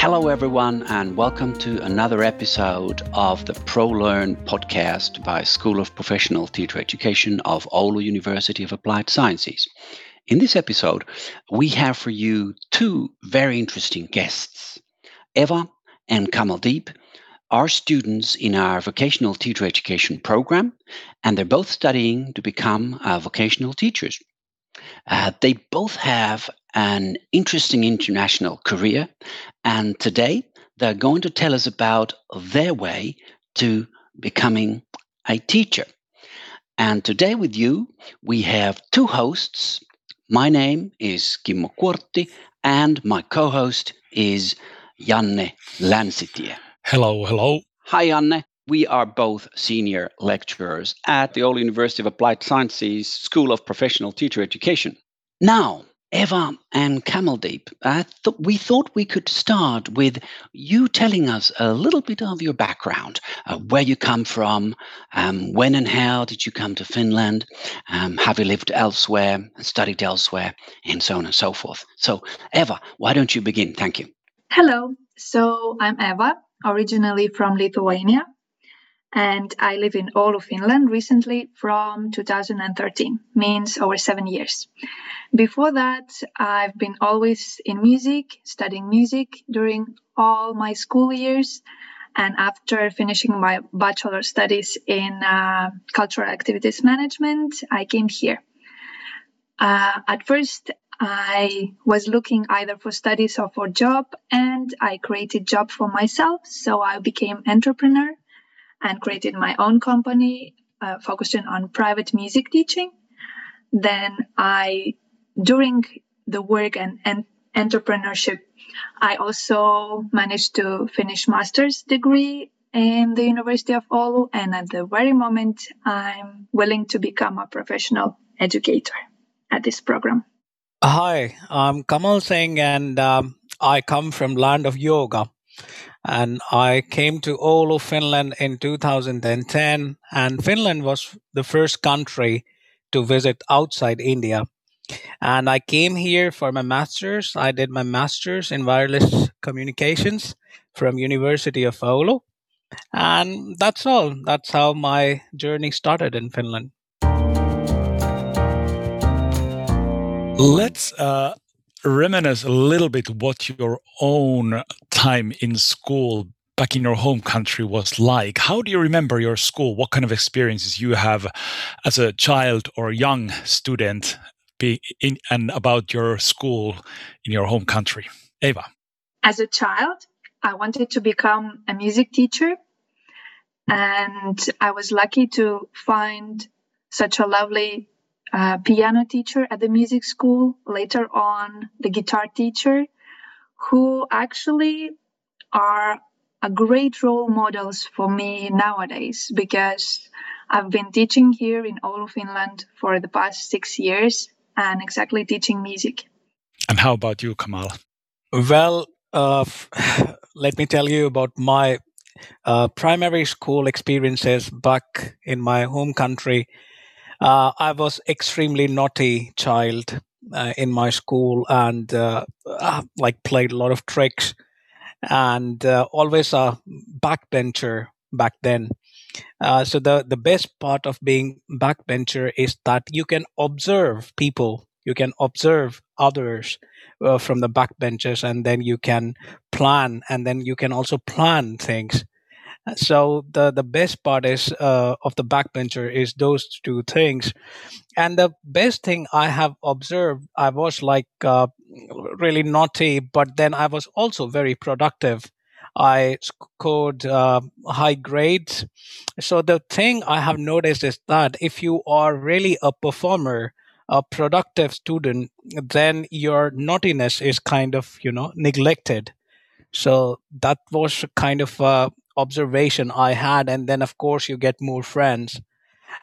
Hello, everyone, and welcome to another episode of the ProLearn podcast by School of Professional Teacher Education of Oulu University of Applied Sciences. In this episode, we have for you two very interesting guests. Eva and Kamaldeep are students in our vocational teacher education program, and they're both studying to become uh, vocational teachers. Uh, they both have an interesting international career, and today they're going to tell us about their way to becoming a teacher. And today with you, we have two hosts. My name is Kimmo Kuortti, and my co host is Janne Länsitie. Hello, hello. Hi, Janne. We are both senior lecturers at the Oulu University of Applied Sciences School of Professional Teacher Education. Now, Eva and Kamaldeep, th- we thought we could start with you telling us a little bit of your background, uh, where you come from, um, when and how did you come to Finland, um, have you lived elsewhere, studied elsewhere, and so on and so forth. So, Eva, why don't you begin? Thank you. Hello, so I'm Eva, originally from Lithuania and I live in Oulu, Finland recently from 2013, means over seven years. Before that, I've been always in music, studying music during all my school years. And after finishing my bachelor studies in uh, cultural activities management, I came here. Uh, at first, I was looking either for studies or for job, and I created job for myself. So I became entrepreneur and created my own company uh, focusing on private music teaching. Then I, during the work and, and entrepreneurship, I also managed to finish master's degree in the University of Oulu. And at the very moment, I'm willing to become a professional educator at this program. Hi, I'm Kamal Singh, and um, I come from land of yoga and I came to Oulu, Finland in 2010. And Finland was the first country to visit outside India. And I came here for my master's. I did my master's in wireless communications from University of Oulu. And that's all. That's how my journey started in Finland. Let's uh, reminisce a little bit what your own time in school back in your home country was like. How do you remember your school? What kind of experiences you have as a child or young student in, and about your school in your home country? Eva. As a child, I wanted to become a music teacher. And I was lucky to find such a lovely uh, piano teacher at the music school, later on, the guitar teacher, who actually are a great role models for me nowadays because I've been teaching here in Oulu, Finland for the past six years and exactly teaching music. And how about you, Kamal? Well, uh, let me tell you about my uh, primary school experiences back in my home country uh, I was extremely naughty child uh, in my school and uh, uh like played a lot of tricks. And uh, always a backbencher back then. Uh, so the the best part of being backbencher is that you can observe people, you can observe others from the backbenchers, and then you can plan, and then you can also plan things so the the best part is uh, of the backbencher is those two things. And the best thing i have observed i was like uh, really naughty but then i was also very productive. I scored uh, high grades. So the thing i have noticed is that if you are really a performer a productive student then your naughtiness is kind of you know neglected. So that was kind of uh, observation I had, and then of course you get more friends.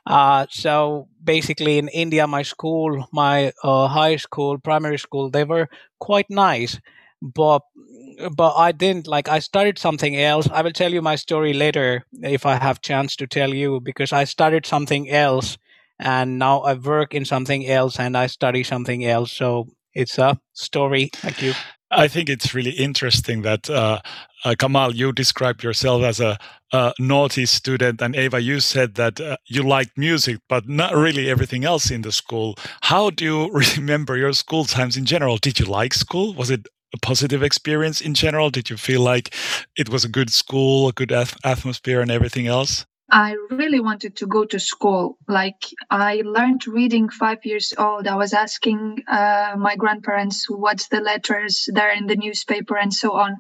Uh, so basically, in India, my school, my uh, high school, primary school, they were quite nice, but but I didn't like. I started something else. I will tell you my story later if I have chance to tell you because I started something else, and now I work in something else and I study something else. So it's a story. Thank you. I think it's really interesting that uh, uh, Kamal, you described yourself as a, a, naughty student, and Eva, you said that uh, you liked music, but not really everything else in the school. How do you remember your school times in general? Did you like school? Was it a positive experience in general? Did you feel like it was a good school, a good atmosphere, and everything else? I really wanted to go to school. Like I learned reading five years old. I was asking uh, my grandparents what's the letters there in the newspaper and so on.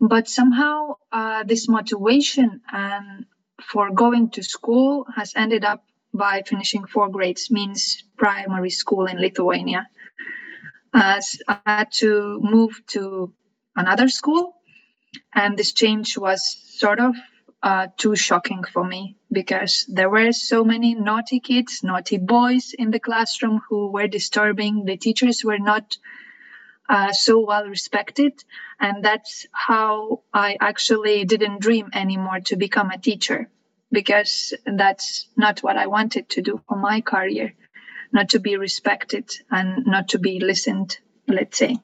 But somehow uh, this motivation and for going to school has ended up by finishing four grades, means primary school in Lithuania. As I had to move to another school, and this change was sort of uh, too shocking for me because there were so many naughty kids, naughty boys in the classroom who were disturbing. The teachers were not uh, so well respected. And that's how I actually didn't dream anymore to become a teacher because that's not what I wanted to do for my career, not to be respected and not to be listened, let's say.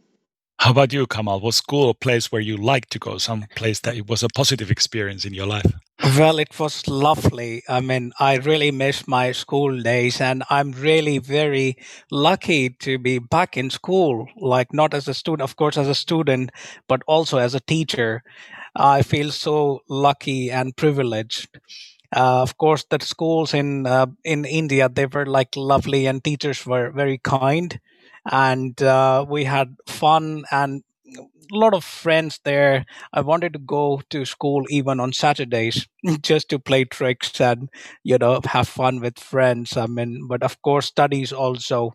How about you, Kamal? Was school a place where you liked to go, some place that it was a positive experience in your life? Well, it was lovely. I mean, I really miss my school days, and I'm really very lucky to be back in school. Like, not as a student, of course, as a student, but also as a teacher. I feel so lucky and privileged. Uh, of course, the schools in uh, in India they were like lovely, and teachers were very kind and uh, we had fun and a lot of friends there. I wanted to go to school even on Saturdays just to play tricks and you know have fun with friends. I mean, but of course studies also.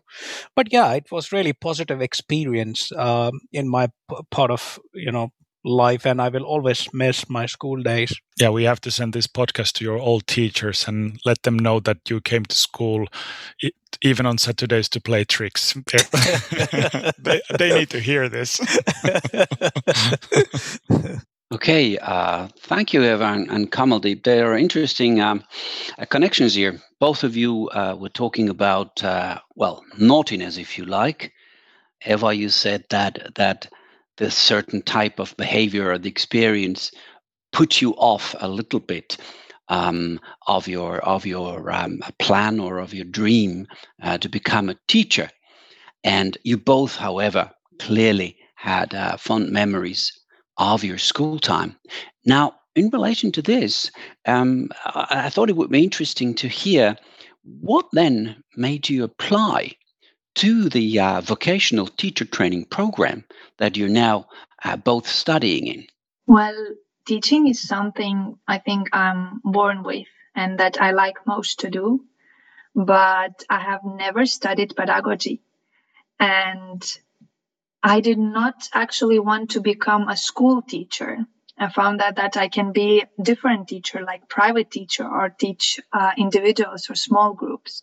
But yeah, it was really positive experience um, in my p- part of you know life and i will always miss my school days. Yeah we have to send this podcast to your old teachers and let them know that you came to school even on saturdays to play tricks. They, they need to hear this. Okay uh, thank you eva and, and kamaldeep there are interesting um, uh, connections here. Both of you uh, were talking about uh, well naughtiness if you like. Eva you said that that the certain type of behavior or the experience put you off a little bit um, of your of your um, plan or of your dream uh, to become a teacher. And you both, however, clearly had uh, fond memories of your school time. Now, in relation to this, um, I, I thought it would be interesting to hear what then made you apply to the uh, vocational teacher training program that you're now uh, both studying in? Well, teaching is something I think I'm born with and that I like most to do. But I have never studied pedagogy. And I did not actually want to become a school teacher. I found that that I can be a different teacher, like private teacher, or teach uh, individuals or small groups.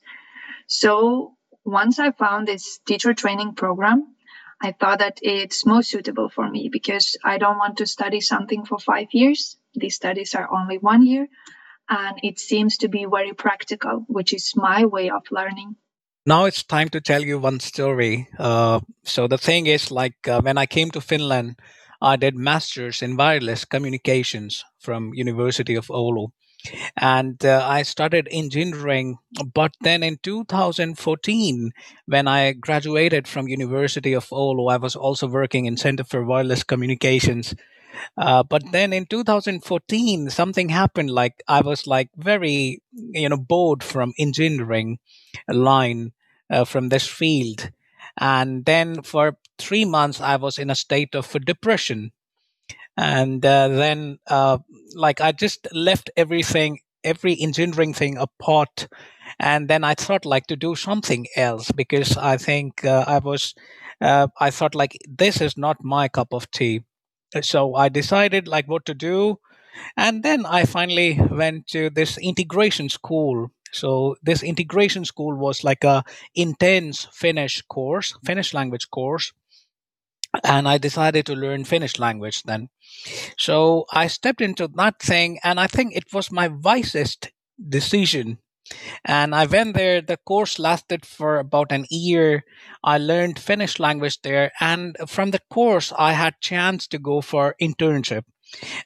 So once I found this teacher training program, I thought that it's most suitable for me because I don't want to study something for five years. These studies are only one year, and it seems to be very practical, which is my way of learning. Now it's time to tell you one story. Uh, so the thing is, like uh, when I came to Finland, I did masters in wireless communications from University of Oulu and uh, I started engineering. But then in 2014, when I graduated from University of Oulu, I was also working in Center for Wireless Communications. Uh, but then in 2014, something happened. Like I was like very, you know, bored from engineering line uh, from this field, and then for three months I was in a state of depression and uh, then uh, like i just left everything every engineering thing apart. And then i thought like to do something else because i think uh, i was uh, i thought like this is not my cup of tea. So i decided like what to do. And then i finally went to this integration school. So this integration school was like a intense finnish course finnish language course and I decided to learn Finnish language then. So I stepped into that thing, and I think it was my wisest decision And I went there. The course lasted for about an year. I learned Finnish language there, and from the course, I had chance to go for internship.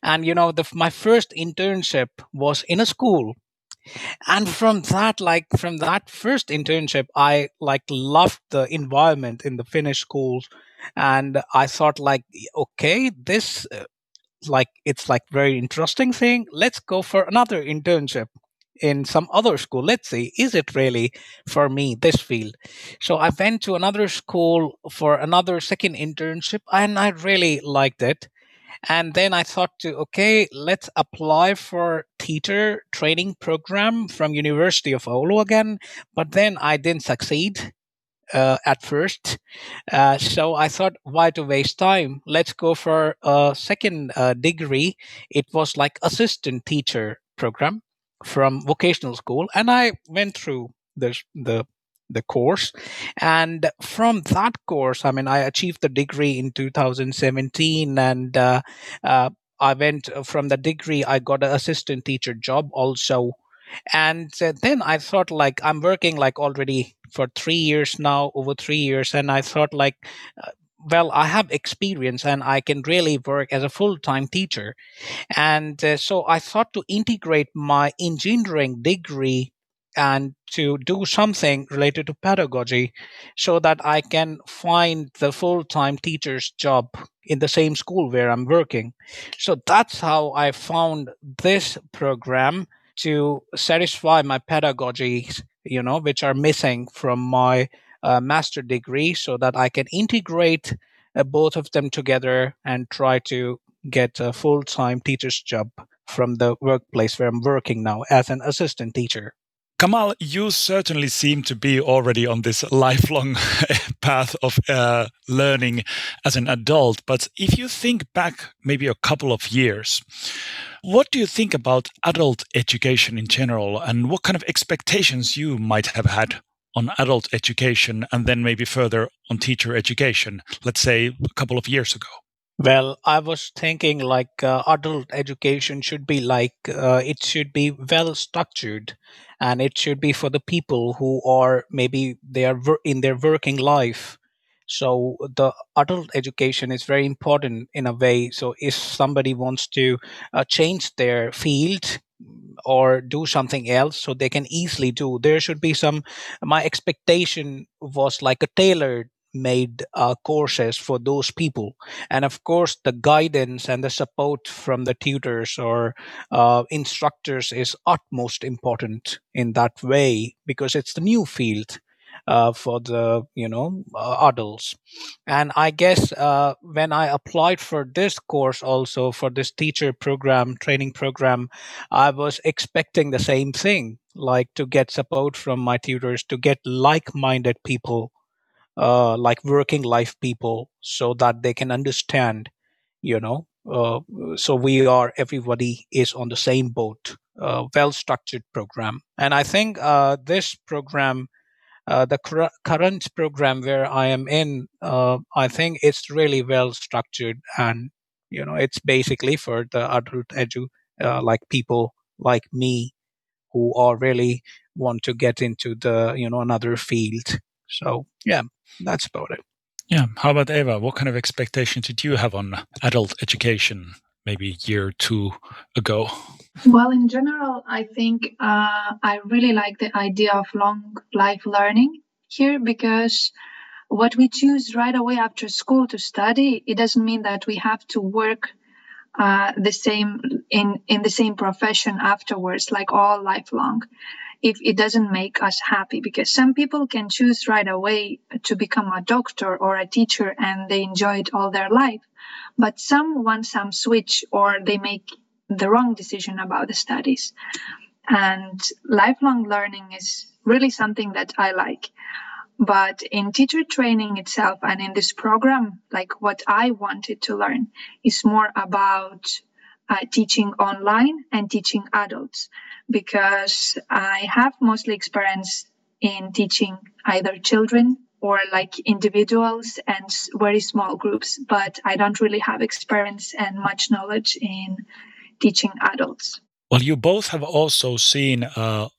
And you know, the, my first internship was in a school and from that like from that first internship i like loved the environment in the finnish schools and i thought like okay this uh, like it's like very interesting thing. Let's go for another internship in some other school. Let's see is it really for me this field? So i went to another school for another second internship and i really liked it. And then i thought to okay let's apply for teacher training program from university of oulu again. But then i didn't succeed uh, at first. Uh, so I thought, why to waste time? Let's go for a second uh, degree. It was like assistant teacher program from vocational school, and I went through the the the course and from that course i mean i achieved the degree in 2017 and uh, uh, i went uh, from the degree i got an assistant teacher job also and then i thought like i'm working like already for three years now over three years and i thought like uh, well i have experience and i can really work as a full-time teacher and uh, so i thought to integrate my engineering degree and to do something related to pedagogy so that I can find the full time teacher's job in the same school where I'm working. So that's how I found this program to satisfy my pedagogies, you know, which are missing from my uh, master degree so that I can integrate uh, both of them together and try to get a full time teacher's job from the workplace where I'm working now as an assistant teacher. Kamal, you certainly seem to be already on this lifelong path of uh, learning as an adult. But if you think back maybe a couple of years, what do you think about adult education in general and what kind of expectations you might have had on adult education and then maybe further on teacher education, let's say a couple of years ago? Well, I was thinking like uh, adult education should be like uh, it should be well structured and it should be for the people who are maybe they are in their working life. So the adult education is very important in a way. So if somebody wants to uh, change their field or do something else so they can easily do. There should be some my expectation was like a tailored made uh, courses for those people. And of course the guidance and the support from the tutors or uh, instructors is utmost important in that way because it's the new field uh, for the you know uh, adults. And i guess uh, when i applied for this course also for this teacher program training program i was expecting the same thing like to get support from my tutors to get like-minded people uh, like working life people so that they can understand you know uh, so we are everybody is on the same boat uh, well structured program. And i think uh, this program uh, the cur- current program where i am in uh, i think it's really well structured and you know it's basically for the adult edu uh, like people like me who are really want to get into the you know another field so yeah that's about it. Yeah. How about Eva? What kind of expectations did you have on adult education maybe a year or two ago? Well, in general, I think uh, I really like the idea of long life learning here because what we choose right away after school to study, it doesn't mean that we have to work uh, the same in in the same profession afterwards, like all lifelong if it doesn't make us happy because some people can choose right away to become a doctor or a teacher and they enjoy it all their life but some want some switch or they make the wrong decision about the studies. And lifelong learning is really something that i like. But in teacher training itself and in this program like what i wanted to learn is more about uh, teaching online and teaching adults because I have mostly experience in teaching either children or like individuals and very small groups, but I don't really have experience and much knowledge in teaching adults. Well, you both have also seen a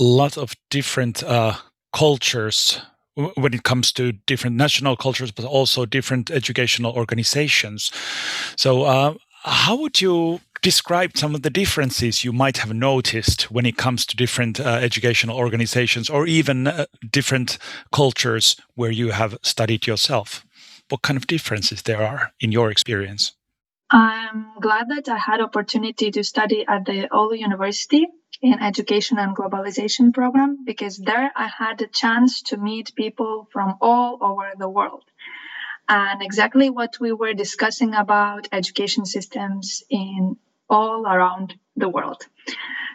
lot of different uh, cultures when it comes to different national cultures, but also different educational organizations. So, uh, how would you describe some of the differences you might have noticed when it comes to different uh, educational organizations or even uh, different cultures where you have studied yourself? What kind of differences there are in your experience? I'm glad that I had opportunity to study at the Oulu University in education and globalization program because there I had a chance to meet people from all over the world and exactly what we were discussing about education systems in all around the world.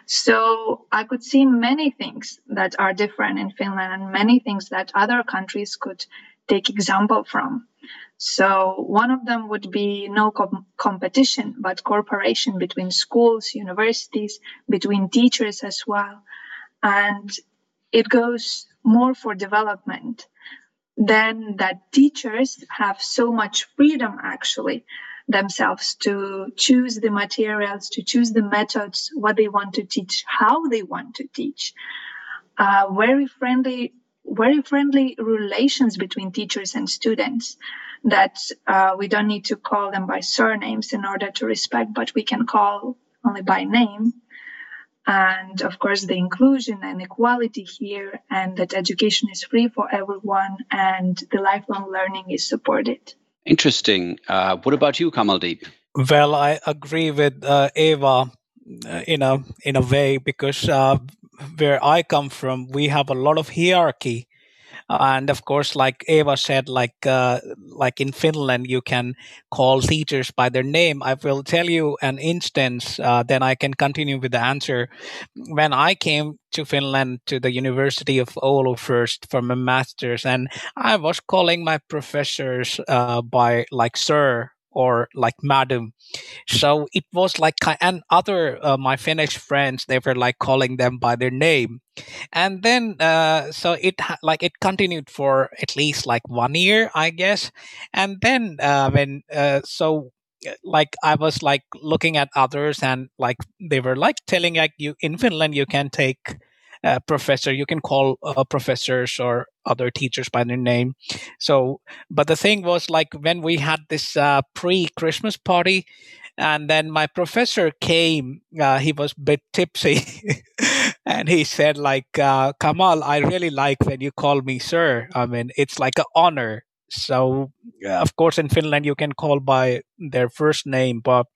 So I could see many things that are different in Finland and many things that other countries could take example from. So one of them would be no com- competition, but cooperation between schools, universities, between teachers as well. And it goes more for development than that teachers have so much freedom actually themselves to choose the materials, to choose the methods, what they want to teach, how they want to teach. Uh, very friendly, very friendly relations between teachers and students that uh, we don't need to call them by surnames in order to respect, but we can call only by name. And of course, the inclusion and equality here, and that education is free for everyone, and the lifelong learning is supported. Interesting. Uh, what about you, Kamaldeep? Well, I agree with uh, Eva uh, in a in a way because uh, where I come from, we have a lot of hierarchy and of course like eva said like uh, like in finland you can call teachers by their name. I will tell you an instance uh, then i can continue with the answer. When i came to finland to the university of oulu first for my masters and i was calling my professors uh, by like sir or like madam so it was like and other uh, my finnish friends they were like calling them by their name. And then uh, so it like it continued for at least like one year i guess. And then uh, when uh, so like i was like looking at others and like they were like telling like you in finland you can take uh, professor. You can call uh, professors or other teachers by their name. So but the thing was like when we had this uh, pre christmas party and then my professor came uh, he was a bit tipsy and he said like uh, kamal i really like when you call me sir. I mean it's like an honor. So of course in finland you can call by their first name but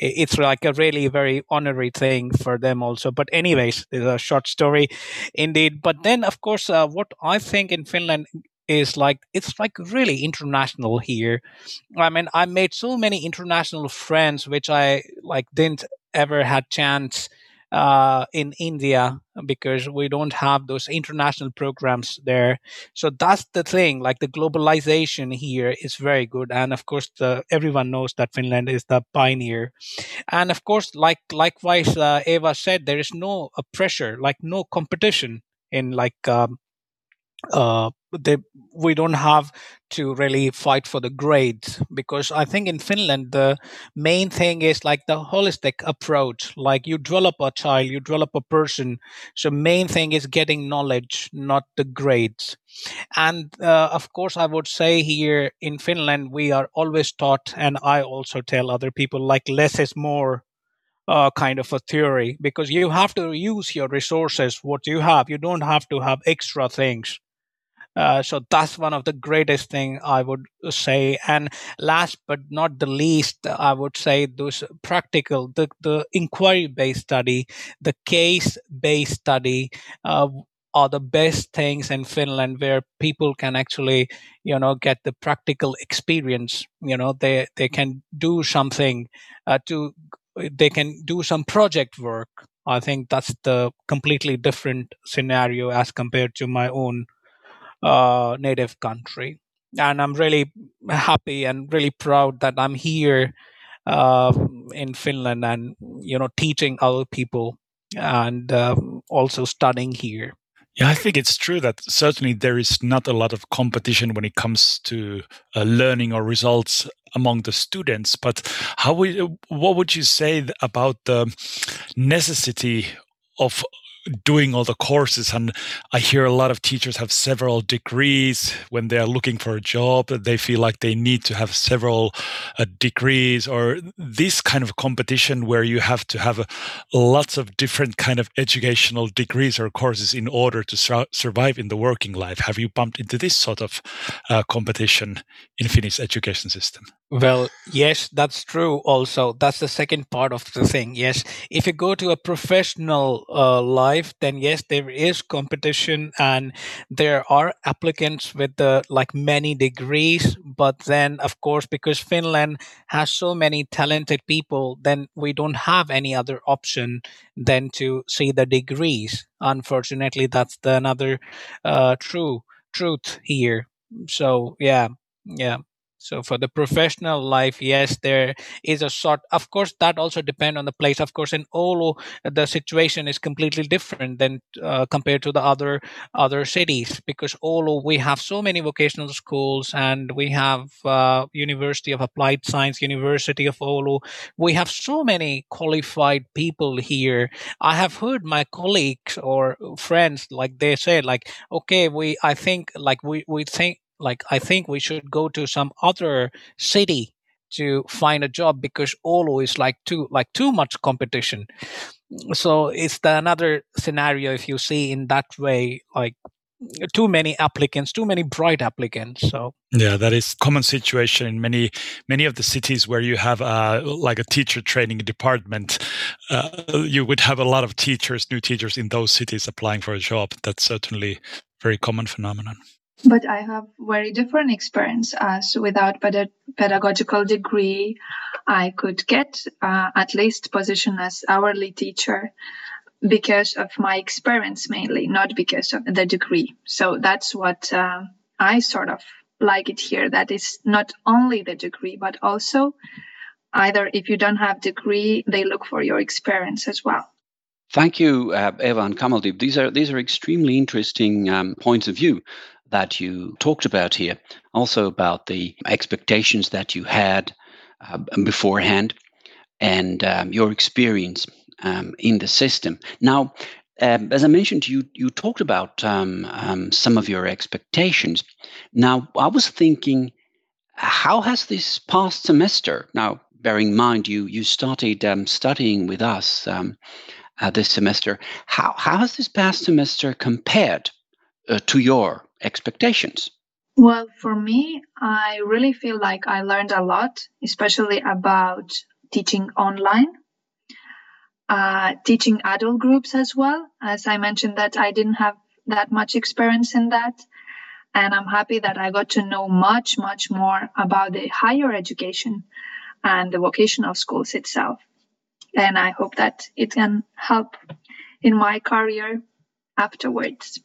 it's like a really very honorary thing for them also. But anyways it's a short story indeed. But then of course uh, what i think in finland is like it's like really international here. I mean i made so many international friends which i like didn't ever had chance uh, in India because we don't have those international programs there. So that's the thing. Like the globalization here is very good, and of course, the, everyone knows that Finland is the pioneer. And of course, like likewise, uh, Eva said, there is no uh, pressure, like no competition in like um, uh, they, we don't have to really fight for the grades because I think in Finland the main thing is like the holistic approach. Like you develop a child, you develop a person. So main thing is getting knowledge, not the grades. And uh, of course, I would say here in Finland we are always taught, and I also tell other people like less is more. Uh, kind of a theory because you have to use your resources what you have you don't have to have extra things uh, so that's one of the greatest thing I would say. And last but not the least, I would say those practical, the, the inquiry based study, the case based study. Uh, are the best things in Finland where people can actually, you know, get the practical experience. You know, they they can do something uh, to, they can do some project work. I think that's the completely different scenario as compared to my own uh, native country. And I'm really happy and really proud that I'm here uh, in Finland and you know teaching other people and uh, also studying here. Yeah, I think it's true that certainly there is not a lot of competition when it comes to uh, learning or results among the students. But how would what would you say about the necessity of doing all the courses and i hear a lot of teachers have several degrees when they are looking for a job they feel like they need to have several uh, degrees or this kind of competition where you have to have uh, lots of different kind of educational degrees or courses in order to sur- survive in the working life have you bumped into this sort of uh, competition in finnish education system well, yes, that's true. Also, that's the second part of the thing. Yes, if you go to a professional uh, life, then yes, there is competition, and there are applicants with like many degrees. But then, of course, because Finland has so many talented people, then we don't have any other option than to see the degrees. Unfortunately, that's the another uh, true truth here. So yeah, yeah. So for the professional life, yes, there is a sort. Of course, that also depend on the place. Of course, in Oulu, the situation is completely different than uh, compared to the other other cities because Oulu we have so many vocational schools and we have uh, University of Applied Science, University of Oulu. We have so many qualified people here. I have heard my colleagues or friends like they say like, okay, we I think like we we think like i think we should go to some other city to find a job because Oulu is like too like too much competition. So it's the another scenario if you see in that way, like too many applicants, too many bright applicants. So yeah, that is common situation in many many of the cities where you have uh, like a teacher training department. Uh, you would have a lot of teachers, new teachers in those cities applying for a job. That's certainly very common phenomenon but I have very different experience as without ped- pedagogical degree, I could get uh, at least position as hourly teacher because of my experience mainly, not because of the degree. So that's what uh, I sort of like it here. That is not only the degree, but also either if you don't have degree, they look for your experience as well. Thank you, uh, Eva and Kamaldeep. These are these are extremely interesting um, points of view that you talked about here, also about the expectations that you had uh, beforehand and um, your experience um, in the system. Now, um, as I mentioned, you you talked about um, um, some of your expectations. Now, I was thinking, how has this past semester? Now, bearing in mind you you started studying with us uh, this semester, how how has this past semester compared uh, to your expectations? Well, for me, I really feel like I learned a lot, especially about teaching online, uh, teaching adult groups as well. As I mentioned, that I didn't have that much experience in that. And I'm happy that I got to know much, much more about the higher education and the vocational schools itself. And I hope that it can help in my career afterwards.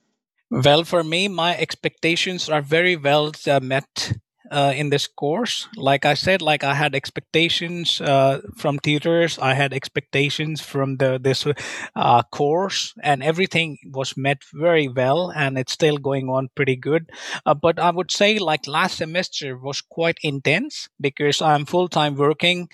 Well, for me, my expectations are very well uh, met uh, in this course. Like I said, like I had expectations uh, from tutors, I had expectations from the this uh, course, and everything was met very well, and it's still going on pretty good. Uh, but I would say, like last semester was quite intense because I'm full time working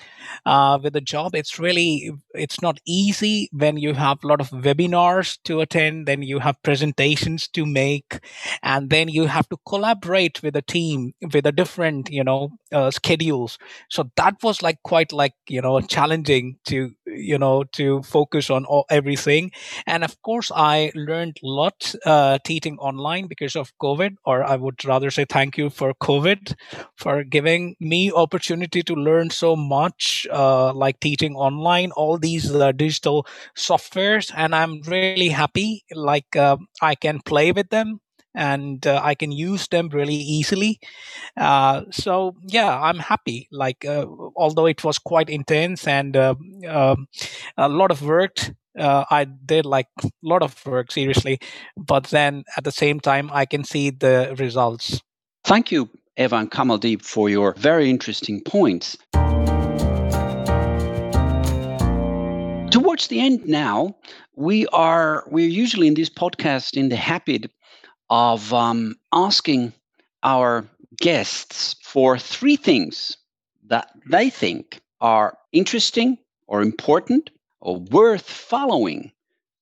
uh, with a job. It's really it's not easy when you have a lot of webinars to attend, then you have presentations to make, and then you have to collaborate with a team with a different you know uh, schedules. So that was like quite like you know challenging to you know to focus on all, everything. And of course i learned a lot uh, teaching online because of covid or i would rather say thank you for covid for giving me opportunity to learn so much uh, like teaching online all these uh, digital softwares. And i'm really happy like uh, i can play with them and uh, I can use them really easily. Uh, so yeah, I'm happy. Like uh, although it was quite intense and uh, um, a lot of work. Uh, I did like a lot of work seriously, but then at the same time, I can see the results. Thank you, Eva and Kamaldeep, for your very interesting points. Towards the end now, we are we're usually in this podcast in the habit of um, asking our guests for three things that they think are interesting or important or worth following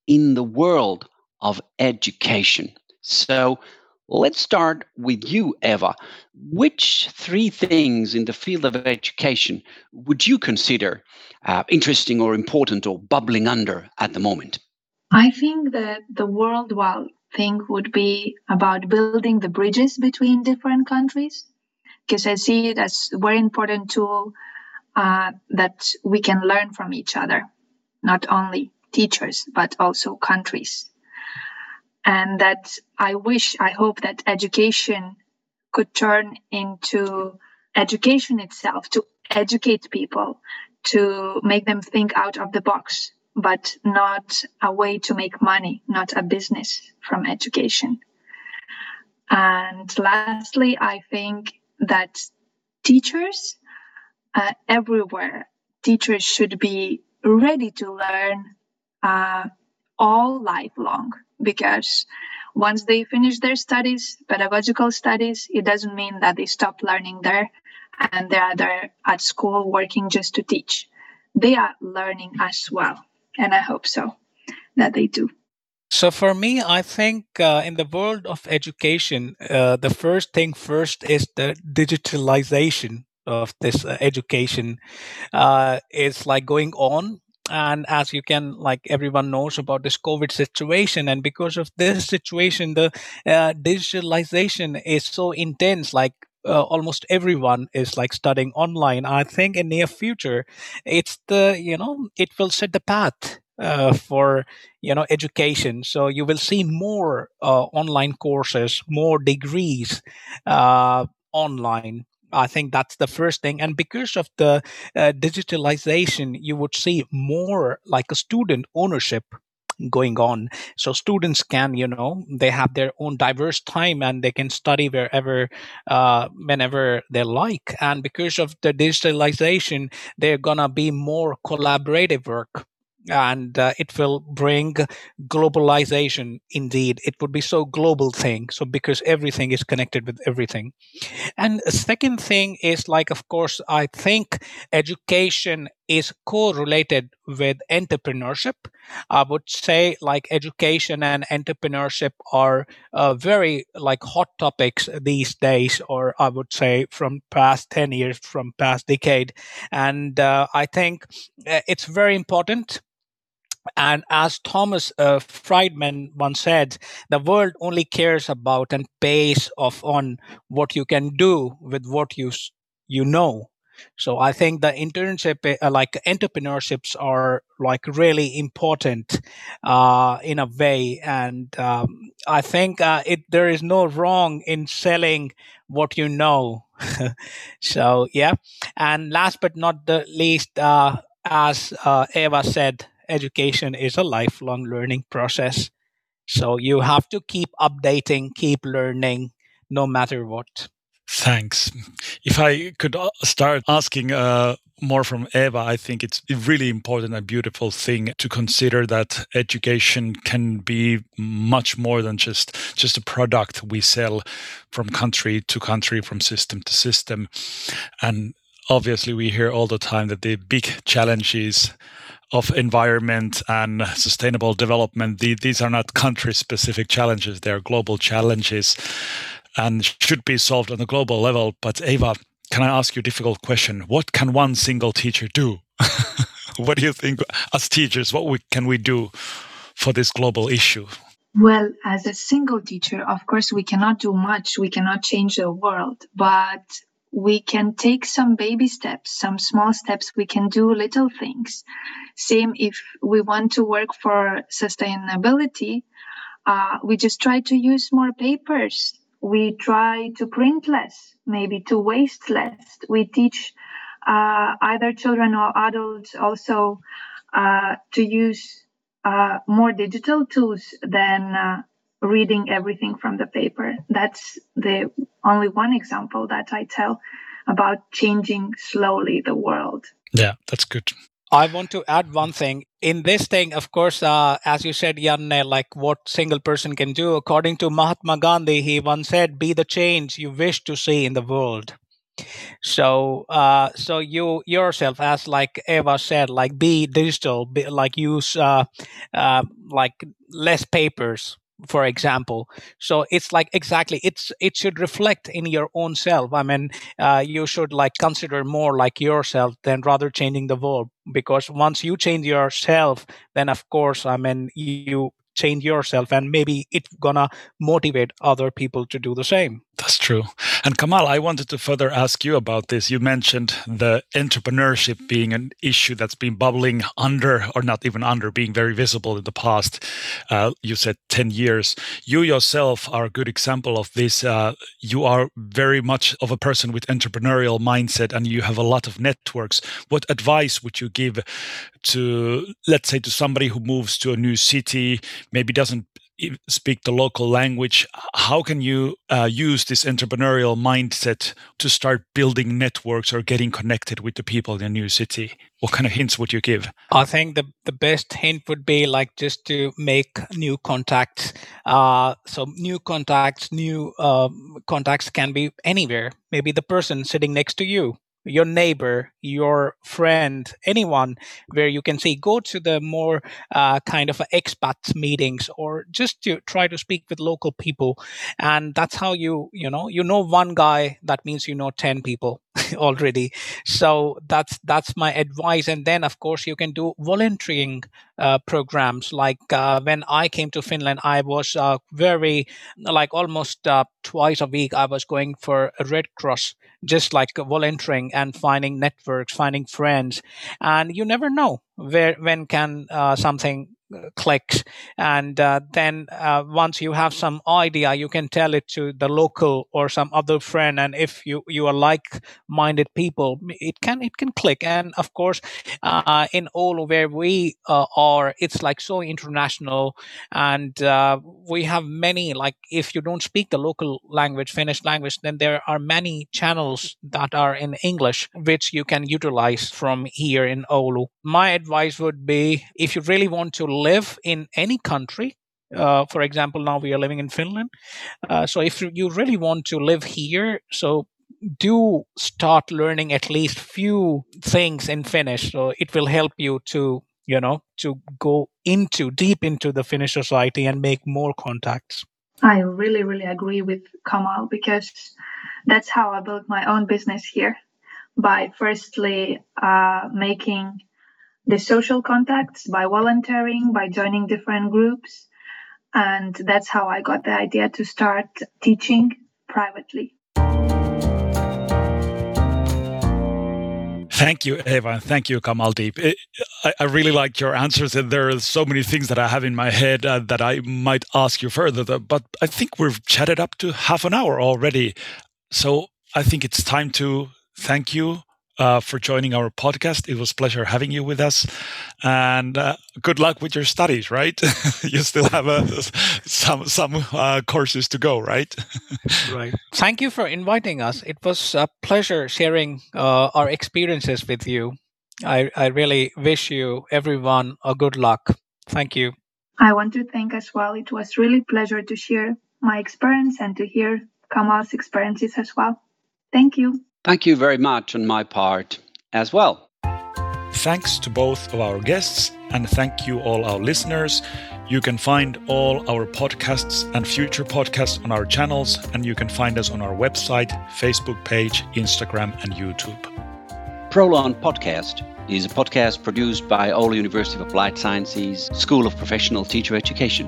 in the world of education. So let's start with you, Eva. Which three things in the field of education would you consider uh, interesting or important or bubbling under at the moment? I think that the worldwide thing would be about building the bridges between different countries because I see it as a very important tool uh, that we can learn from each other, not only teachers, but also countries. And that I wish, I hope that education could turn into education itself to educate people, to make them think out of the box, but not a way to make money, not a business from education. And lastly, I think that teachers uh, everywhere, teachers should be ready to learn uh, all lifelong because once they finish their studies, pedagogical studies, it doesn't mean that they stop learning there and they are there at school working just to teach. They are learning as well. And I hope so that they do. So for me, I think uh, in the world of education, uh, the first thing first is the digitalization of this uh, education uh, is like going on and as you can like everyone knows about this covid situation and because of this situation the uh, digitalization is so intense like uh, almost everyone is like studying online. I think in near future it's the you know it will set the path uh, for you know education. So you will see more uh, online courses more degrees uh, online. I think that's the first thing. And because of the uh, digitalization, you would see more like a student ownership going on. So students can you know they have their own diverse time and they can study wherever uh, whenever they like. And because of the digitalization they're gonna be more collaborative work. And uh, it will bring globalization indeed. It would be so global thing. So because everything is connected with everything. And second thing is like of course i think education is correlated with entrepreneurship. I would say like education and entrepreneurship are uh, very like hot topics these days or i would say from past 10 years from past decade. And uh, i think uh, it's very important. And as Thomas uh, Friedman once said, the world only cares about and pays off on what you can do with what you you know. So I think the internship, uh, like entrepreneurships, are like really important uh, in a way, and um, I think uh, it there is no wrong in selling what you know. so yeah, and last but not the least, uh, as uh, Eva said, education is a lifelong learning process. So you have to keep updating, keep learning, no matter what. Thanks. If I could uh, start asking uh, more from Eva, I think it's a really important and beautiful thing to consider that education can be much more than just just a product we sell from country to country, from system to system. And obviously, we hear all the time that the big challenges of environment and sustainable development. The, these are not country specific challenges, they are global challenges and should be solved on a global level. But Eva, can I ask you a difficult question? What can one single teacher do? what do you think, as teachers, what we, can we do for this global issue? Well, as a single teacher, of course, we cannot do much. We cannot change the world. But we can take some baby steps, some small steps. We can do little things. Same if we want to work for sustainability, uh, we just try to use more papers. We try to print less, maybe to waste less. We teach uh, either children or adults also uh, to use uh, more digital tools than uh, reading everything from the paper. That's the only one example that I tell about changing slowly the world. Yeah, that's good. I want to add one thing. In this thing, of course, uh, as you said, Janne, like what single person can do. According to Mahatma Gandhi, he once said, Be the change you wish to see in the world. so uh, so you yourself as like eva said like be digital be, like use uh, uh, like less papers for example. So it's like exactly it's it should reflect in your own self. I mean uh, you should like consider more like yourself than rather changing the world. Because once you change yourself then of course i mean you change yourself and maybe it's gonna motivate other people to do the same that's true. And Kamal, I wanted to further ask you about this. You mentioned the entrepreneurship being an issue that's been bubbling under, or not even under, being very visible in the past. Uh, you said 10 years. You yourself are a good example of this. Uh, you are very much of a person with entrepreneurial mindset and you have a lot of networks. What advice would you give to, let's say, to somebody who moves to a new city, maybe doesn't speak the local language how can you uh, use this entrepreneurial mindset to start building networks or getting connected with the people in a new city? What kind of hints would you give? I think the, the best hint would be like just to make new contacts. Uh, so new contacts new uh, contacts can be anywhere. Maybe the person sitting next to you your neighbor, your friend, anyone where you can say, go to the more uh, kind of expat meetings or just to try to speak with local people. And that's how you, you know, you know one guy, that means you know 10 people already. So that's, that's my advice. And then, of course, you can do volunteering uh, programs. Like uh, when I came to Finland, I was uh, very, like almost uh, twice a week, I was going for a Red Cross just like volunteering and finding networks, finding friends, and you never know where when can uh, something clicks. And uh, then uh, once you have some idea you can tell it to the local or some other friend. And if you you are like minded people it can it can click. And of course uh, in all where we uh, are it's like so international. And uh, we have many like if you don't speak the local language finnish language then there are many channels that are in english which you can utilize from here in oulu. My advice would be if you really want to live in any country uh, for example now we are living in finland. Uh, so if you really want to live here so do start learning at least few things in finnish. So it will help you to you know to go into deep into the finnish society and make more contacts. I really really agree with kamal because that's how i built my own business here by firstly uh, making the social contacts by volunteering, by joining different groups. And that's how I got the idea to start teaching privately. Thank you, Eva, and thank you, Kamaldeep. I, I really liked your answers, and there are so many things that I have in my head uh, that I might ask you further. But I think we've chatted up to half an hour already, so I think it's time to thank you uh, for joining our podcast. It was pleasure having you with us, and uh, good luck with your studies. Right, you still have uh, some some uh, courses to go. Right. right. Thank you for inviting us. It was a pleasure sharing uh, our experiences with you. I, I really wish you everyone a good luck. Thank you. I want to thank as well. It was really pleasure to share my experience and to hear Kamal's experiences as well. Thank you. Thank you very much on my part as well. Thanks to both of our guests, and thank you all our listeners. You can find all our podcasts and future podcasts on our channels, and you can find us on our website, Facebook page, Instagram, and YouTube. ProLearn Podcast is a podcast produced by Oulu University of Applied Sciences School of Professional Teacher Education.